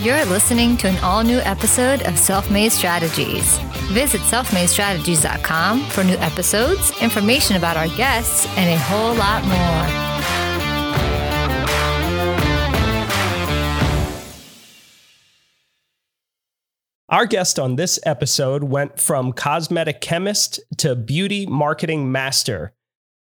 You're listening to an all new episode of Self Made Strategies. Visit selfmadestrategies.com for new episodes, information about our guests, and a whole lot more. Our guest on this episode went from cosmetic chemist to beauty marketing master.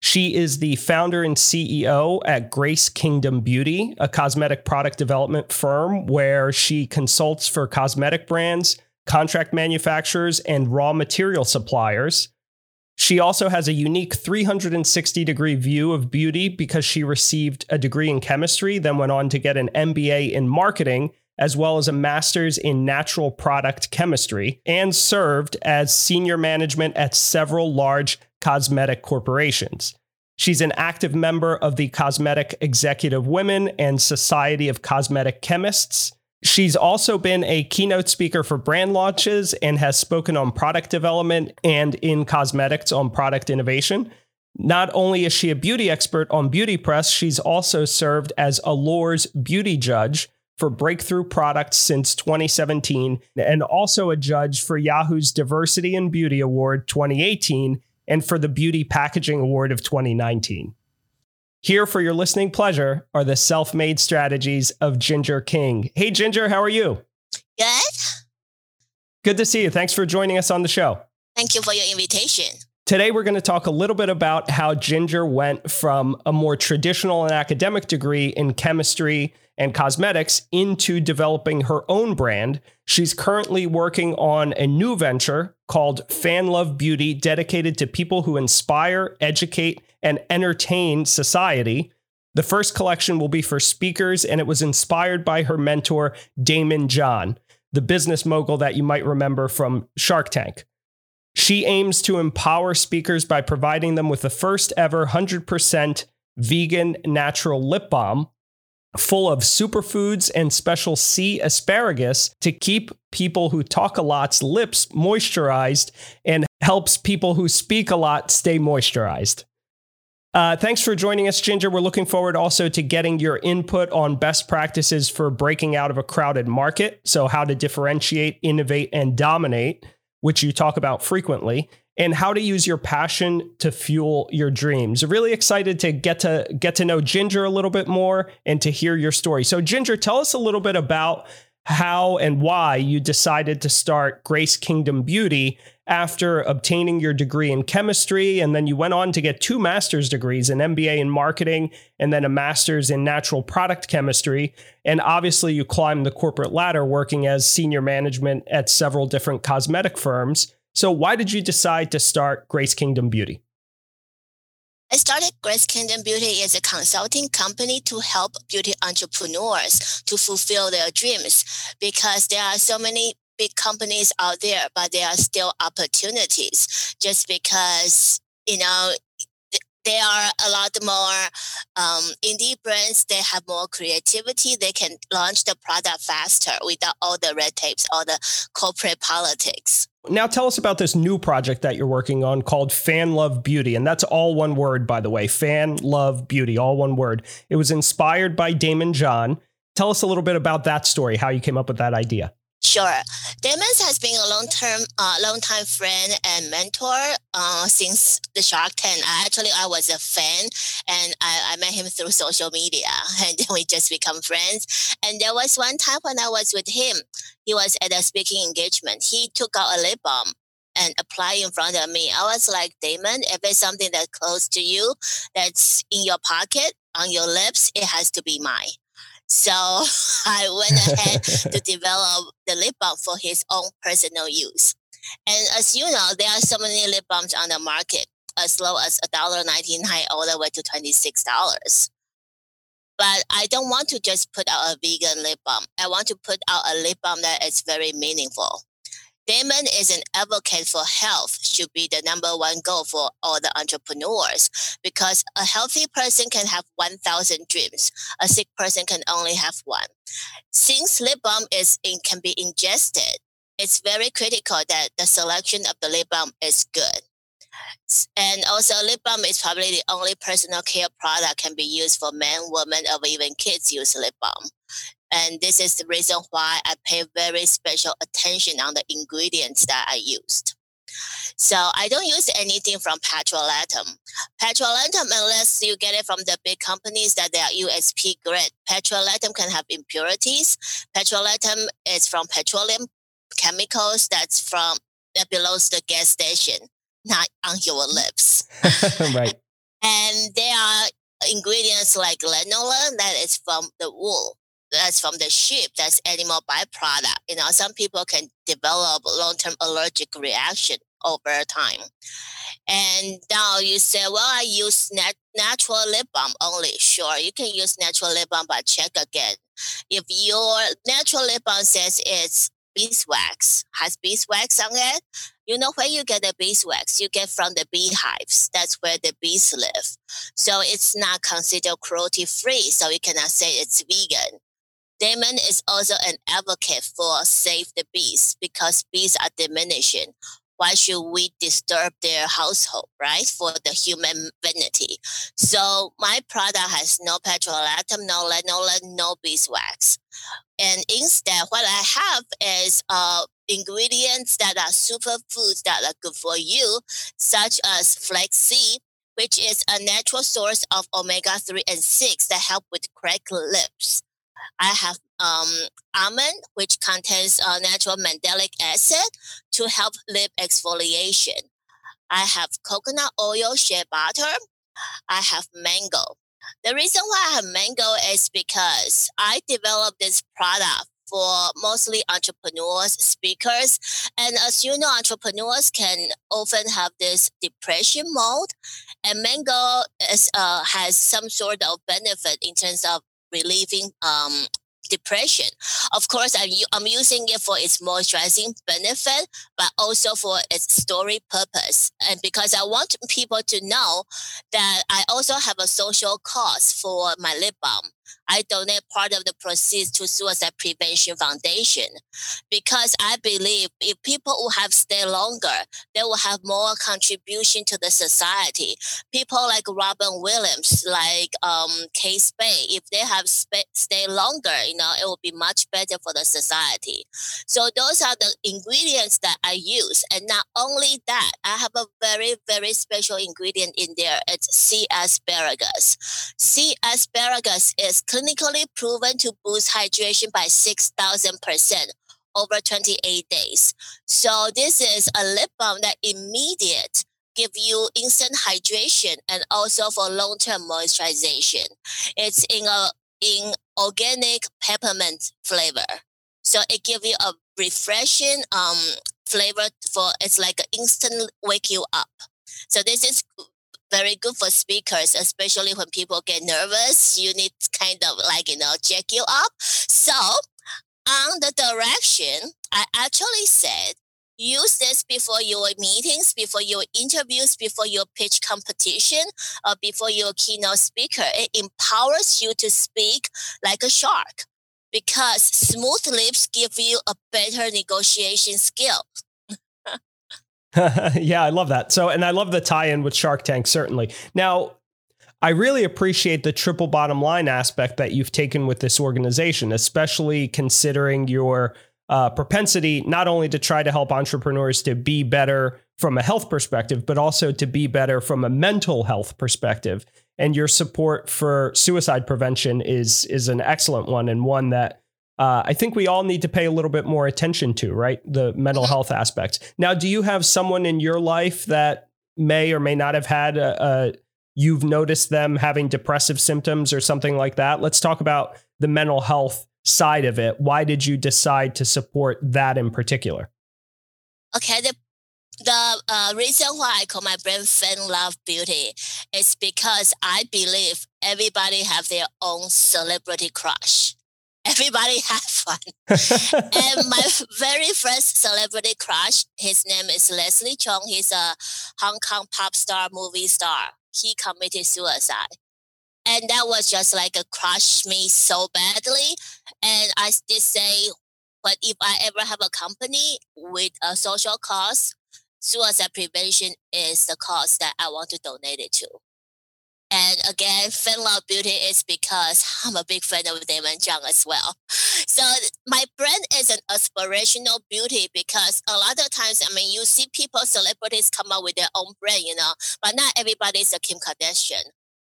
She is the founder and CEO at Grace Kingdom Beauty, a cosmetic product development firm where she consults for cosmetic brands, contract manufacturers, and raw material suppliers. She also has a unique 360 degree view of beauty because she received a degree in chemistry, then went on to get an MBA in marketing as well as a master's in natural product chemistry, and served as senior management at several large cosmetic corporations. She's an active member of the Cosmetic Executive Women and Society of Cosmetic Chemists. She's also been a keynote speaker for brand launches and has spoken on product development and in cosmetics on product innovation. Not only is she a beauty expert on Beauty Press, she's also served as Allure's beauty judge for breakthrough products since 2017 and also a judge for Yahoo's Diversity and Beauty Award 2018 and for the Beauty Packaging Award of 2019. Here for your listening pleasure are the self made strategies of Ginger King. Hey, Ginger, how are you? Good. Good to see you. Thanks for joining us on the show. Thank you for your invitation. Today, we're going to talk a little bit about how Ginger went from a more traditional and academic degree in chemistry and cosmetics into developing her own brand. She's currently working on a new venture called Fan Love Beauty, dedicated to people who inspire, educate, and entertain society. The first collection will be for speakers, and it was inspired by her mentor, Daymond John, the business mogul that you might remember from Shark Tank. She aims to empower speakers by providing them with the first ever 100% vegan natural lip balm full of superfoods and special sea asparagus to keep people who talk a lot's lips moisturized and helps people who speak a lot stay moisturized. Uh, thanks for joining us, Ginger. We're looking forward also to getting your input on best practices for breaking out of a crowded market. So, how to differentiate, innovate, and dominate, which you talk about frequently and how to use your passion to fuel your dreams. Really excited to get to get to know Ginger a little bit more and to hear your story. So Ginger, tell us a little bit about how and why you decided to start Grace Kingdom Beauty after obtaining your degree in chemistry and then you went on to get two master's degrees an MBA in marketing and then a master's in natural product chemistry and obviously you climbed the corporate ladder working as senior management at several different cosmetic firms so, why did you decide to start Grace Kingdom Beauty? I started Grace Kingdom Beauty as a consulting company to help beauty entrepreneurs to fulfill their dreams because there are so many big companies out there, but there are still opportunities just because, you know, there are a lot more um, indie brands. They have more creativity. They can launch the product faster without all the red tapes, all the corporate politics. Now, tell us about this new project that you're working on called Fan Love Beauty. And that's all one word, by the way Fan Love Beauty, all one word. It was inspired by Daymond John. Tell us a little bit about that story, how you came up with that idea. Sure. Daymond has been a long term, uh, long time friend and mentor uh, since the Shark Tank. Actually, I was a fan and I, I met him through social media and then we just become friends. And there was one time when I was with him, he was at a speaking engagement. He took out a lip balm and apply in front of me. I was like, Daymond, if it's something that's close to you, that's in your pocket, on your lips, it has to be mine. So I went ahead to develop the lip balm for his own personal use. And as you know, there are so many lip balms on the market, as low as $1.99 all the way to $26. But I don't want to just put out a vegan lip balm. I want to put out a lip balm that is very meaningful. Daymond is an advocate for health should be the number one goal for all the entrepreneurs because a healthy person can have 1000 dreams. A sick person can only have one. Since lip balm is in, can be ingested, it's very critical that the selection of the lip balm is good. And also lip balm is probably the only personal care product can be used for men, women, or even kids use lip balm And this is the reason why I pay very special attention on the ingredients that I used. So I don't use anything from petrolatum. Petrolatum, unless you get it from the big companies that they are USP grade, petrolatum can have impurities. Petrolatum is from petroleum chemicals that's from that belongs the gas station, not on your lips. right. And there are ingredients like lanolin that is from the wool that's from the sheep, that's animal byproduct. You know, some people can develop long-term allergic reaction over time. And now you say, well, I use nat- natural lip balm only. Sure, you can use natural lip balm, but check again. If your natural lip balm says it's beeswax, has beeswax on it, you know where you get the beeswax? You get from the beehives. That's where the bees live. So it's not considered cruelty free. So you cannot say it's vegan. Daymond is also an advocate for save the bees because bees are diminishing. Why should we disturb their household, right? For the human vanity. So my product has no petrolatum, no lanolin, no beeswax. And instead, what I have is uh, ingredients that are superfoods that are good for you, such as flaxseed, which is a natural source of omega 3 and 6 that help with cracked lips. I have um, almond, which contains uh, natural mandelic acid to help lip exfoliation. I have coconut oil shea butter. I have mango. The reason why I have mango is because I developed this product for mostly entrepreneurs, speakers. And as you know, entrepreneurs can often have this depression mode. And mango is, uh, has some sort of benefit in terms of relieving um, depression. Of course, I'm, I'm using it for its moisturizing benefit, but also for its story purpose. And because I want people to know that I also have a social cause for my lip balm. I donate part of the proceeds to Suicide Prevention Foundation because I believe if people will have stay longer, they will have more contribution to the society. People like Robin Williams, like um, Kate Spade, if they have sp- stay longer, you know, it will be much better for the society. So those are the ingredients that I use. And not only that, I have a very, very special ingredient in there. It's sea asparagus. Sea asparagus is clinically proven to boost hydration by 6,000% over 28 days. So this is a lip balm that immediate give you instant hydration and also for long-term moisturization. It's in a in organic peppermint flavor. So it gives you a refreshing um flavor for it's like an instant wake you up. So this is very good for speakers, especially when people get nervous. You need kind of like, you know, check you up. So on the direction, I actually said, use this before your meetings, before your interviews, before your pitch competition, or before your keynote speaker. It empowers you to speak like a shark because smooth lips give you a better negotiation skill. yeah, I love that. So, and I love the tie in with Shark Tank, certainly. Now, I really appreciate the triple bottom line aspect that you've taken with this organization, especially considering your uh, propensity not only to try to help entrepreneurs to be better from a health perspective, but also to be better from a mental health perspective. And your support for suicide prevention is is an excellent one and one that uh, I think we all need to pay a little bit more attention to, right? The mental health aspects. Now, do you have someone in your life that may or may not have had a, a you've noticed them having depressive symptoms or something like that? Let's talk about the mental health side of it. Why did you decide to support that in particular? Okay, the the uh, reason why I call my brand Fan Love Beauty is because I believe everybody have their own celebrity crush everybody have one. and my very first celebrity crush, his name is Leslie Cheung. He's a Hong Kong pop star, movie star. He committed suicide. And that was just like a crush me so badly. And I did say, but if I ever have a company with a social cause, suicide prevention is the cause that I want to donate it to. And again, Fan Beauty is because I'm a big fan of Daymond John as well. so my brand is an aspirational beauty because a lot of times, I mean, you see people, celebrities come up with their own brand, you know, but not everybody is a Kim Kardashian.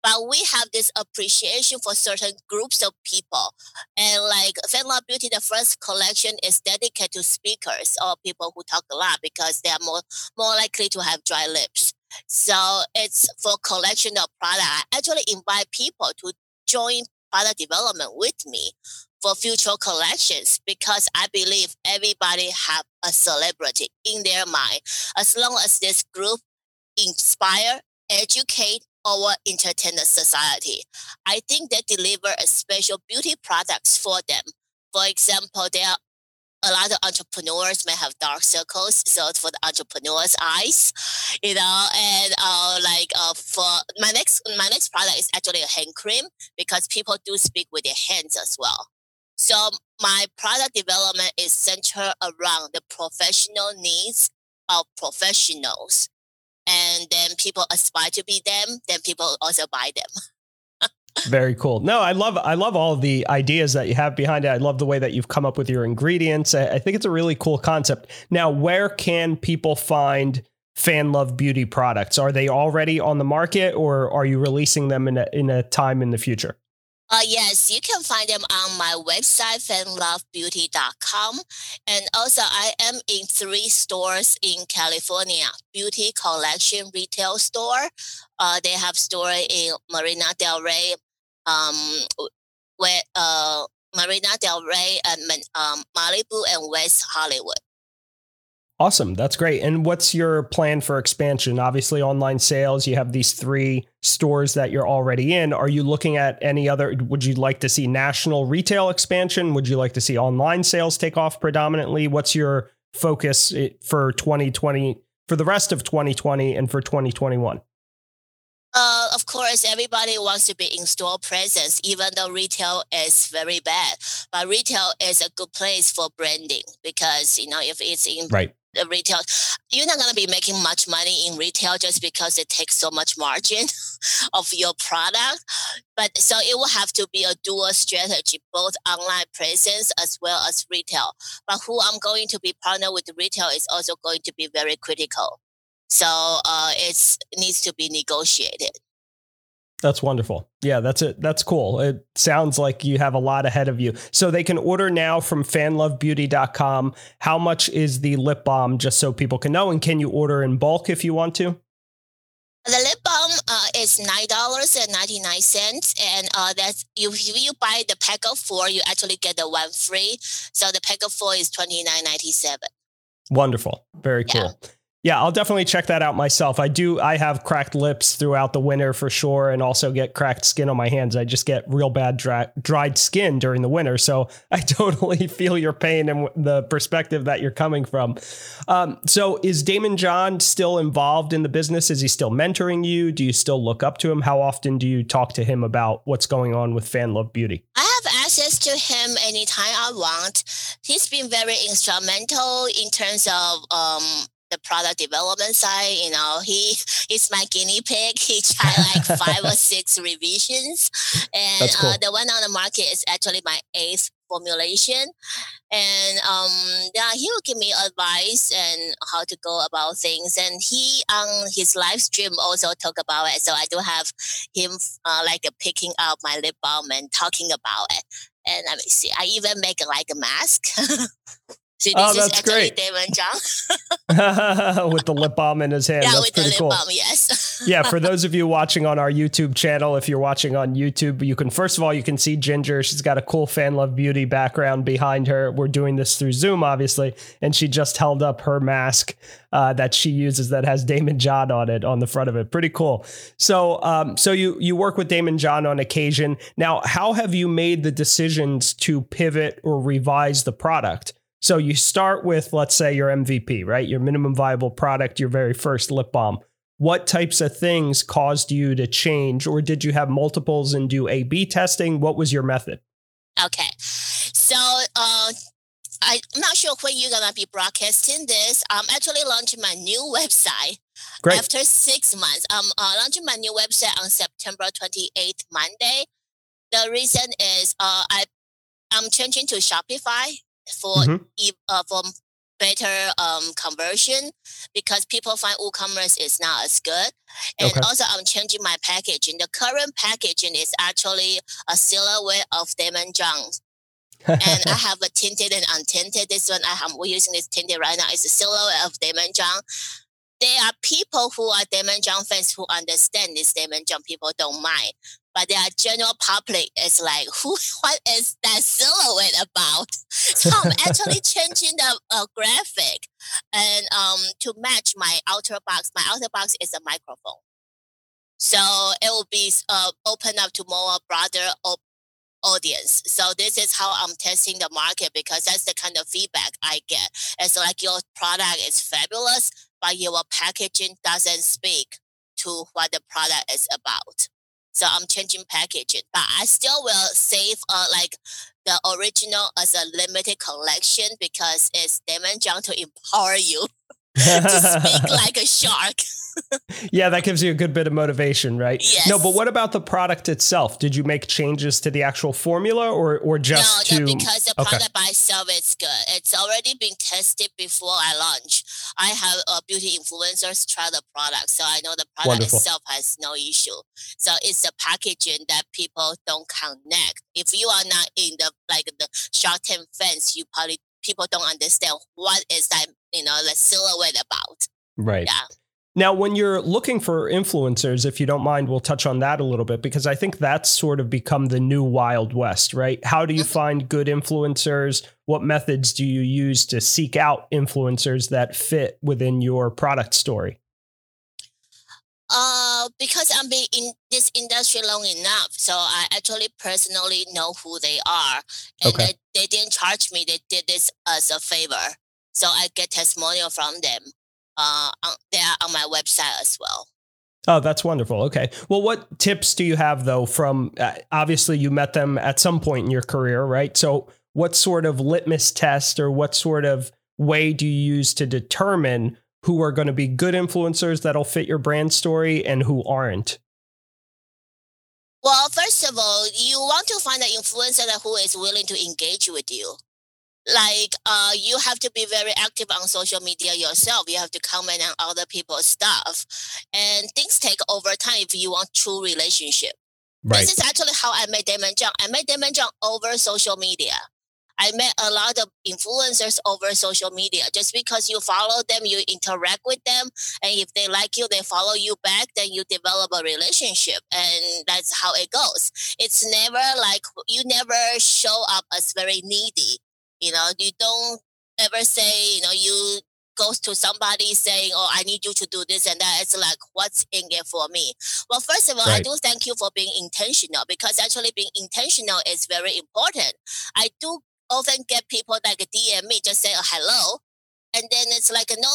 But we have this appreciation for certain groups of people. And like Fan Beauty, the first collection is dedicated to speakers or people who talk a lot because they are more, more likely to have dry lips. So it's for collection of product. I actually invite people to join product development with me for future collections because I believe everybody have a celebrity in their mind. As long as this group inspire, educate, or entertain the society, I think they deliver a special beauty products for them. For example, there are a lot of entrepreneurs may have dark circles, so it's for the entrepreneurs' eyes, you know. And uh, like uh, for my next my next product is actually a hand cream because people do speak with their hands as well. So my product development is centered around the professional needs of professionals, and then people aspire to be them. Then people also buy them. Very cool. No, I love I love all the ideas that you have behind it. I love the way that you've come up with your ingredients. I, I think it's a really cool concept. Now, where can people find Fan Love Beauty products? Are they already on the market, or are you releasing them in a, in a time in the future? Uh, yes, you can find them on my website, fanlovebeauty.com. And also, I am in three stores in California Beauty Collection Retail Store. Uh, they have store in Marina Del Rey, um, where uh, Marina Del Rey and um, Malibu and West Hollywood. Awesome. That's great. And what's your plan for expansion? Obviously, online sales, you have these three stores that you're already in. Are you looking at any other? Would you like to see national retail expansion? Would you like to see online sales take off predominantly? What's your focus eh, for 2020, for the rest of 2020 and for 2021? Uh, of course, everybody wants to be in store presence, even though retail is very bad. But retail is a good place for branding because you know if it's in right the retail, you're not going to be making much money in retail just because it takes so much margin of your product. But so it will have to be a dual strategy, both online presence as well as retail. But who I'm going to be partner with retail is also going to be very critical. So uh, it needs to be negotiated. That's wonderful. Yeah, that's it. That's cool. It sounds like you have a lot ahead of you. So they can order now from fanlovebeauty.com. How much is the lip balm just so people can know? And can you order in bulk if you want to? The lip balm uh, is nine dollars and ninety nine cents, and uh, that's you, if you buy the pack of four, you actually get the one free. So the pack of four is twenty nine ninety seven. Wonderful, very cool. Yeah. Yeah, I'll definitely check that out myself. I do. I have cracked lips throughout the winter for sure, and also get cracked skin on my hands. I just get real bad dry, dried skin during the winter, so I totally feel your pain and the perspective that you're coming from. Um, so, is Daymond John still involved in the business? Is he still mentoring you? Do you still look up to him? How often do you talk to him about what's going on with Fan Love Beauty? I have access to him anytime I want. He's been very instrumental in terms of um, the product development side, you know, he is my guinea pig. He tried like five or six revisions, and cool. uh, the one on the market is actually my eighth formulation. And um, yeah, he will give me advice and how to go about things. And he on his live stream also talk about it. So I do have him uh, like picking up my lip balm and talking about it. And let me see, I even make like a mask. So oh, that's great. Daymond John. with the lip balm in his hand. Yeah, that's with pretty the lip cool. balm, yes. yeah, for those of you watching on our YouTube channel, if you're watching on YouTube, you can first of all you can see Ginger. She's got a cool fan love beauty background behind her. We're doing this through Zoom, obviously, and she just held up her mask uh, that she uses that has Daymond John on it on the front of it. Pretty cool. So, um, so you you work with Daymond John on occasion. Now, how have you made the decisions to pivot or revise the product? So you start with, let's say, your MVP, right? Your minimum viable product, your very first lip balm. What types of things caused you to change, or did you have multiples and do A B testing? What was your method? Okay. So, uh, I'm not sure when you're going to be broadcasting this. I'm actually launching my new website Great. after six months. I'm uh, launching my new website on September 28th, Monday. The reason is uh, I I'm changing to Shopify for Mhm. uh, for better um, conversion because people find WooCommerce is not as good. And Okay. also, I'm changing my packaging. The current packaging is actually a silhouette of Damon Jones. and I have a tinted and untinted. This one, I am we're using this tinted right now. It's a silhouette of Daymond John. There are people who are Daymond John fans who understand this Daymond John. People don't mind, but are general public is like, who? What is that silhouette about? So I'm actually changing the uh, graphic and um to match my outer box. My outer box is a microphone, so it will be uh, open up to more broader op- audience. So this is how I'm testing the market because that's the kind of feedback I get. It's like your product is fabulous, but your packaging doesn't speak to what the product is about. So I'm changing packaging, but I still will save uh, like the original as a limited collection because it's Daymond John to empower you to speak like a shark. yeah, that gives you a good bit of motivation, right? No, but what about the product itself? Did you make changes to the actual formula or or just no, to no, because the Okay. product by itself is good. It's already been tested before I launch. I have uh, beauty influencers try the product, so I know the product Wonderful. itself has no issue. So it's the packaging that people don't connect. If you are not in the like the Shark Tank fans, you probably people don't understand what is that you know the silhouette about. Right. Yeah. Now, when you're looking for influencers, if you don't mind, we'll touch on that a little bit because I think that's sort of become the new Wild West, right? How do you find good influencers? What methods do you use to seek out influencers that fit within your product story? Uh, because I'm been in this industry long enough, so I actually personally know who they are, and Okay. they, they didn't charge me. They did this as a favor, so I get testimonial from them. Uh, on, they are on my website as well. Oh, that's wonderful. Okay. Well, what tips do you have though from uh, obviously you met them at some point in your career, right? So, what sort of litmus test or what sort of way do you use to determine who are going to be good influencers that'll fit your brand story and who aren't? Well, first of all, you want to find an influencer who is willing to engage with you. Like, uh, you have to be very active on social media yourself. You have to comment on other people's stuff, and things take over time if you want true relationship. This is actually how I met Daymond John. I met Daymond John over social media. I met a lot of influencers over social media. Just because you follow them, you interact with them, and if they like you, they follow you back, then you develop a relationship. And that's how it goes. It's never like you never show up as very needy. You know, you don't ever say, you know, you go to somebody saying, Oh, I need you to do this and that. It's like, what's in it for me? Well, first of all, I do thank you for being intentional because actually being intentional is very important. I do often get people like DM me, just say a hello. And then it's like a no,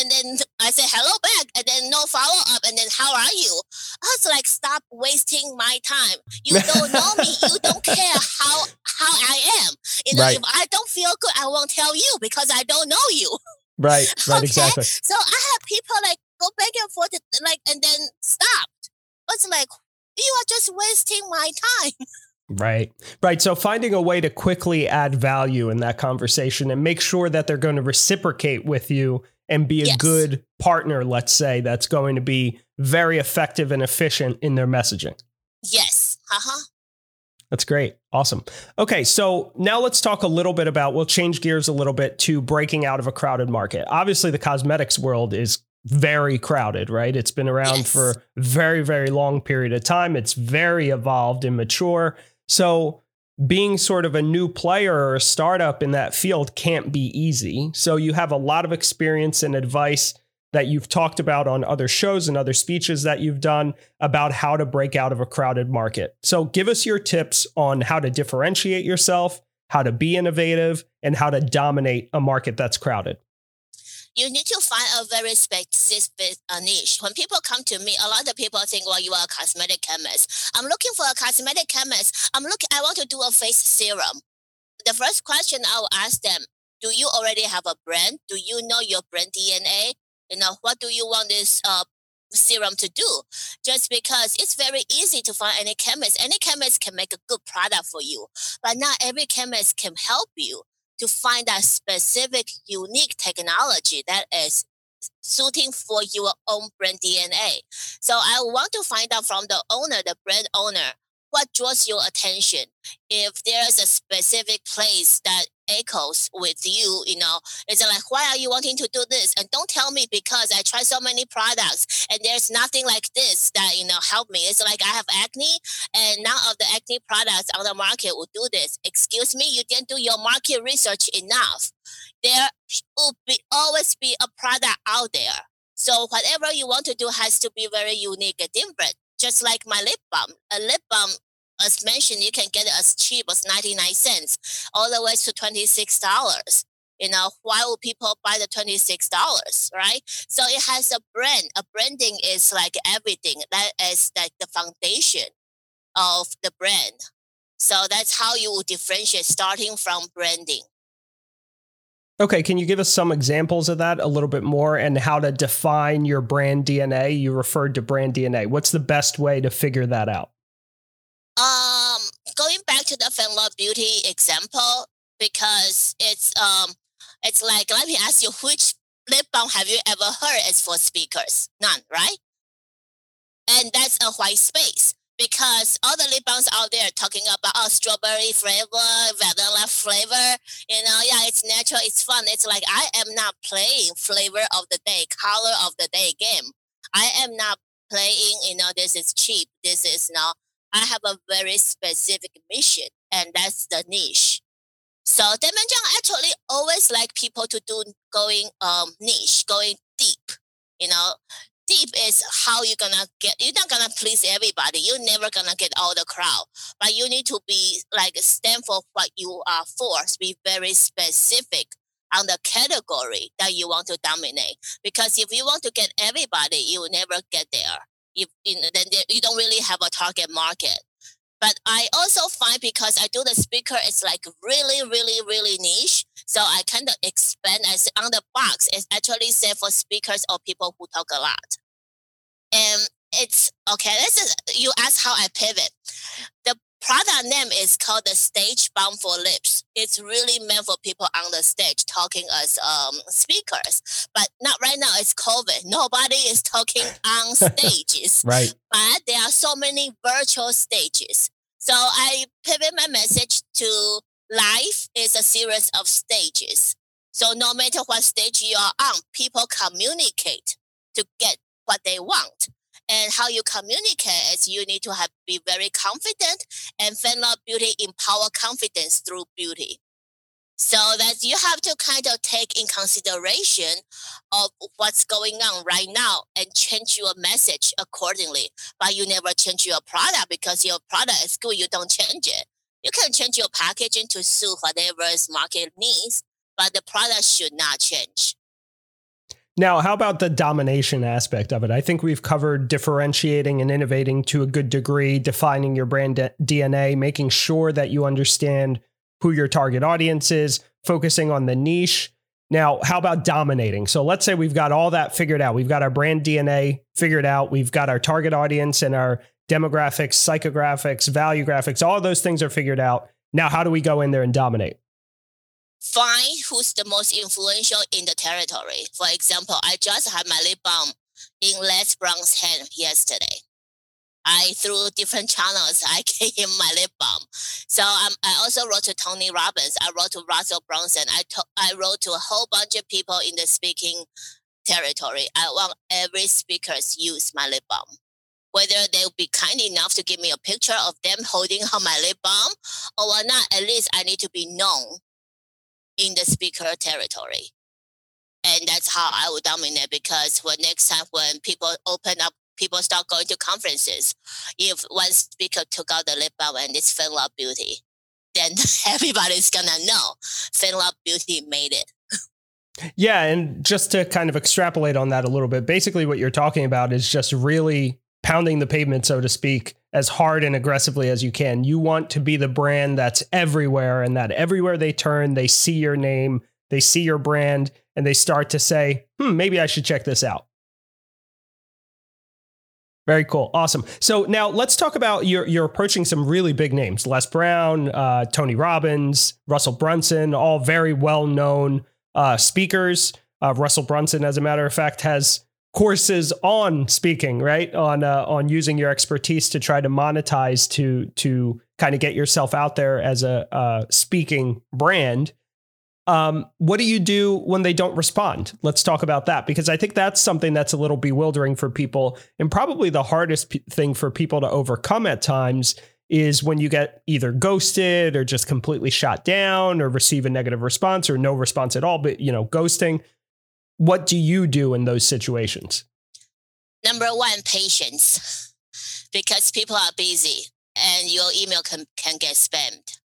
and then I say hello back, and then no follow up, and then how are you? I was like, stop wasting my time. You don't know me. You don't care how how I am. You know, Right. if I don't feel good, I won't tell you because I don't know you. Right, right, Okay. exactly. So I have people like go back and forth, like, and then stopped. It's like you are just wasting my time. Right. Right. So finding a way to quickly add value in that conversation and make sure that they're going to reciprocate with you and be a Yes. good partner, let's say, that's going to be very effective and efficient in their messaging. Yes. Uh huh. That's great. Awesome. Okay, so now let's talk a little bit about we'll change gears a little bit to breaking out of a crowded market. Obviously, the cosmetics world is very crowded, right? It's been around Yes. for a very very long period of time. It's very evolved and mature. So, being sort of a new player or a startup in that field can't be easy. So, you have a lot of experience and advice that you've talked about on other shows and other speeches that you've done about how to break out of a crowded market. So, give us your tips on how to differentiate yourself, how to be innovative, and how to dominate a market that's crowded. You need to find a very specific uh, niche. When people come to me, a lot of people think, well, you are a cosmetic chemist. I'm looking for a cosmetic chemist. I'm looking, I want to do a face serum. The first question I will ask them, do you already have a brand? Do you know your brand DNA? You know, what do you want this uh, serum to do just because it's very easy to find any chemist. Any chemist can make a good product for you, but not every chemist can help you to find that specific unique technology that is suiting for your own brand DNA. So I want to find out from the owner, the brand owner, what draws your attention. If there's a specific place that echoes with you, you know, it's like, why are you wanting to do this? And don't tell me because I try so many products and there's nothing like this that, you know, help me. It's like I have acne and none of the acne products on the market will do this. Excuse me, you didn't do your market research enough. There will be always be a product out there. So whatever you want to do has to be very unique and different. Just like my lip balm, a lip balm as mentioned, you can get it as cheap as 99 cents, all the way to $26. You know, why would people buy the $26, right? So it has a brand. A branding is like everything. That is like the foundation of the brand. So that's how you will differentiate starting from branding. Okay, can you give us some examples of that a little bit more and how to define your brand DNA? You referred to brand DNA. What's the best way to figure that out? Um, going back to the Fan Love Beauty example, because it's um, it's like let me ask you, which lip balm have you ever heard is for speakers? None, right? And that's a white space because all the lip balms out there talking about oh, strawberry flavor, vanilla flavor. You know, yeah, it's natural, it's fun. It's like I am not playing flavor of the day, color of the day game. I am not playing. You know, this is cheap. This is not. I have a very specific mission, and that's the niche. So Daymond actually always like people to do going um niche, going deep. You know, deep is how you're gonna get you're not gonna please everybody. You're never gonna get all the crowd. But you need to be like stand for what you are for. Be very specific on the category that you want to dominate. Because if you want to get everybody you will never get there if you then you don't really have a target market but I also find because I do the speaker, it's like really, really, really niche. So I kind of expand as on the box. It's actually set for speakers or people who talk a lot. And it's okay. This is you ask how I pivot. The product name is called the Stage Balm for Lips. It's really meant for people on the stage talking as um, speakers. But not right now. It's COVID. Nobody is talking on stages. right. But there are so many virtual stages. So I pivot my message to life is a series of stages. So no matter what stage you are on, people communicate to get what they want. And how you communicate is you need to have be very confident and Fan Love Beauty empower confidence through beauty. So that you have to kind of take in consideration of what's going on right now and change your message accordingly. But you never change your product because your product is good, you don't change it. You can change your packaging to suit whatever market needs, but the product should not change. Now, how about the domination aspect of it? I think we've covered differentiating and innovating to a good degree, defining your brand DNA, making sure that you understand who your target audience is, focusing on the niche. Now, how about dominating? So let's say we've got all that figured out. We've got our brand DNA figured out. We've got our target audience and our demographics, psychographics, value graphics, all those things are figured out. Now, how do we go in there and dominate? Find who's the most influential in the territory. For example, I just had my lip balm in Les Brown's hand yesterday. I through different channels I gave him my lip balm. So um, I also wrote to Tony Robbins. I wrote to Russell Brunson. I to- I wrote to a whole bunch of people in the speaking territory. I want every speakers use my lip balm. Whether they'll be kind enough to give me a picture of them holding on my lip balm or not, at least I need to be known in the speaker territory. And that's how I would dominate because when next time when people open up, people start going to conferences, if one speaker took out the lip balm and it's Fan Love Beauty, then everybody's gonna know Fan Love Beauty made it. Yeah, and just to kind of extrapolate on that a little bit, basically what you're talking about is just really pounding the pavement, so to speak, as hard and aggressively as you can. You want to be the brand that's everywhere and that everywhere they turn, they see your name, they see your brand, and they start to say, hmm, maybe I should check this out. Very cool. Awesome. So now let's talk about you're you're approaching some really big names: Les Brown, uh, Tony Robbins, Russell Brunson, all very well known uh, speakers. Uh, Russell Brunson, as a matter of fact, has courses on speaking, right? On uh, on using your expertise to try to monetize to to kind of get yourself out there as a uh, speaking brand. Um, what do you do when they don't respond? Let's talk about that because I think that's something that's a little bewildering for people, and probably the hardest p- thing for people to overcome at times is when you get either ghosted or just completely shot down or receive a negative response or no response at all, but you know, ghosting. What do you do in those situations? Number one, patience, because people are busy and your email can, can get spammed.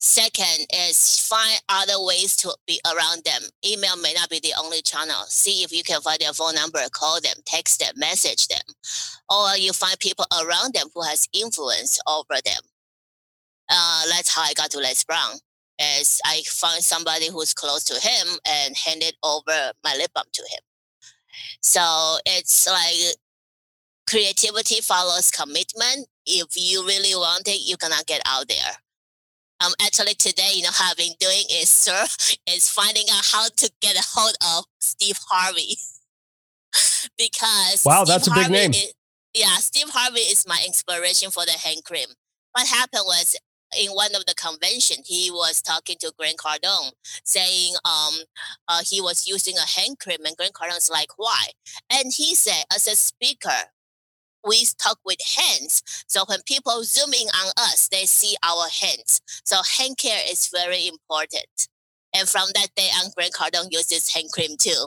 Second is find other ways to be around them. Email may not be the only channel. See if you can find their phone number, call them, text them, message them. Or you find people around them who has influence over them. Uh, that's how I got to Les Brown. As I found somebody who's close to him and handed over my lip balm to him. So it's like creativity follows commitment. If you really want it, you're gonna get out there. Um, actually today, you know, how I've been doing is sir is finding out how to get a hold of Steve Harvey. because Wow, Steve that's a big Harvey name. is- yeah, Steve Harvey is my inspiration for the hand cream. What happened was in one of the convention, he was talking to Grant Cardone, saying um uh, he was using a hand cream, and Grant Cardone's like, why? And he said, as a speaker, we talk with hands. So when people zoom in on us, they see our hands. So hand care is very important. And from that day on, Grant Cardone uses hand cream too.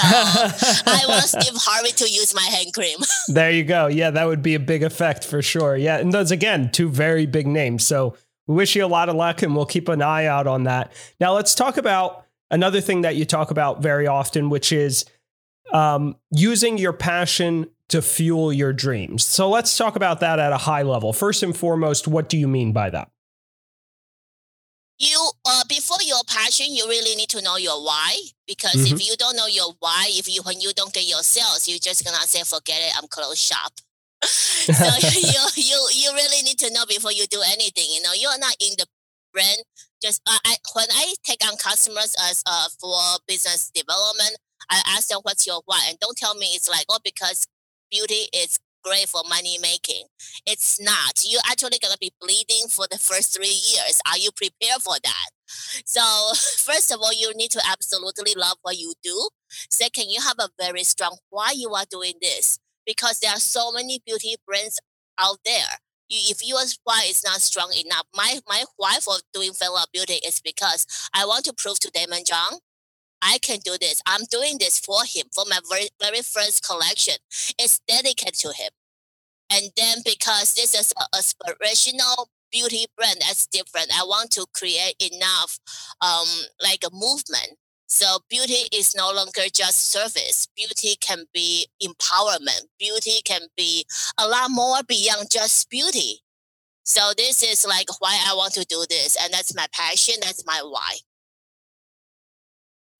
So I want Steve Harvey to use my hand cream. There you go. Yeah, that would be a big effect for sure. Yeah, and those again, two very big names. So we wish you a lot of luck and we'll keep an eye out on that. Now let's talk about another thing that you talk about very often, which is um, using your passion to fuel your dreams. So let's talk about that at a high level. First and foremost, what do you mean by that? You uh before your passion you really need to know your why because Mhm. if you don't know your why if you when you don't get your sales you're just gonna say forget it i'm close shop. So you you you really need to know before you do anything you know you're not in the brand. Just uh, I, when i take on customers as uh for business development i ask them what's your why? And don't tell me it's like oh because beauty is great for money making it's not. You're actually gonna be bleeding for the first three years. Are you prepared for that? So first of all, you need to absolutely love what you do. Second, you have a very strong why you are doing this because there are so many beauty brands out there. You, if your why is not strong enough, my my why for doing Fan Love Beauty is because I want to prove to Daymond John I can do this. I'm doing this for him for my very very first collection. It's dedicated to him. And then because this is an aspirational beauty brand that's different, I want to create enough um like a movement. So beauty is no longer just service. Beauty can be empowerment. Beauty can be a lot more beyond just beauty. So this is like why I want to do this. And that's my passion. That's my why.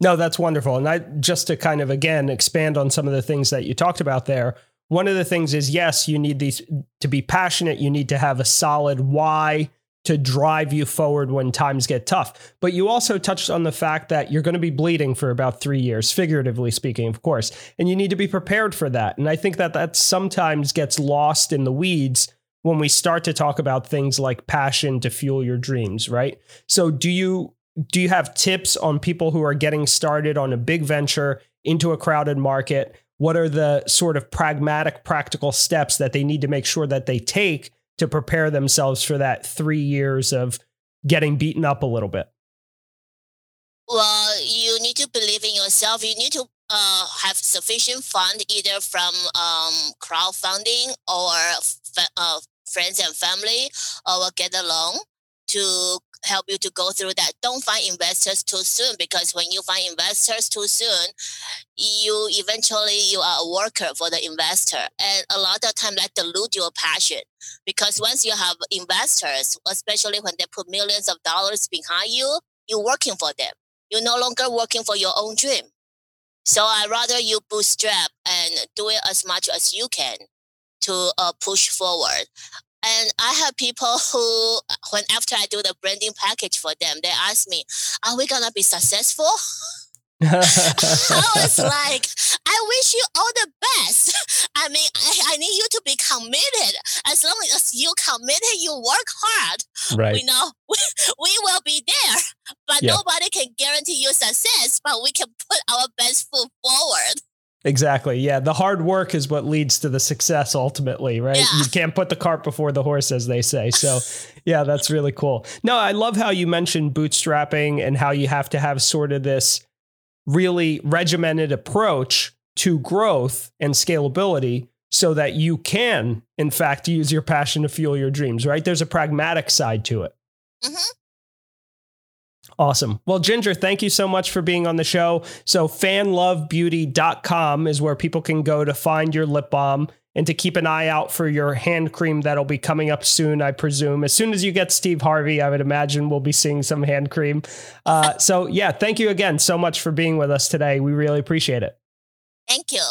No, that's wonderful. And I just to kind of again expand on some of the things that you talked about there. One of the things is yes, you need these to be passionate, you need to have a solid why to drive you forward when times get tough. But you also touched on the fact that you're going to be bleeding for about 3 years, figuratively speaking, of course, and you need to be prepared for that. And I think that that sometimes gets lost in the weeds when we start to talk about things like passion to fuel your dreams, right? So do you do you have tips on people who are getting started on a big venture into a crowded market? What are the sort of pragmatic, practical steps that they need to make sure that they take to prepare themselves for that three years of getting beaten up a little bit? Well, you need to believe in yourself. You need to uh, have sufficient fund either from um, crowdfunding or uh, friends and family or get a loan to help you to go through that. Don't find investors too soon because when you find investors too soon, you eventually you are a worker for the investor, and a lot of time that dilute your passion because once you have investors, especially when they put millions of dollars behind you, you're working for them. You're no longer working for your own dream. So I rather you bootstrap and do it as much as you can to uh, push forward. And I have people who, when after I do the branding package for them, they ask me, "Are we gonna be successful?" I was like, I wish you all the best. I mean, I, I need you to be committed. As long as you committed, you work hard. right. We know we, we will be there, but Yeah. nobody can guarantee you success. But we can put our best foot forward. Exactly. Yeah. The hard work is what leads to the success ultimately, right? Yeah. You can't put the cart before the horse, as they say. So, yeah, that's really cool. No, I love how you mentioned bootstrapping and how you have to have sort of this really regimented approach to growth and scalability so that you can, in fact, use your passion to fuel your dreams, right? There's a pragmatic side to it. Mhm. Awesome. Well, Ginger, thank you so much for being on the show. So, fanlovebeauty.com is where people can go to find your lip balm and to keep an eye out for your hand cream that'll be coming up soon, I presume. As soon as you get Steve Harvey, I would imagine we'll be seeing some hand cream. Uh, so, yeah, thank you again so much for being with us today. We really appreciate it. Thank you.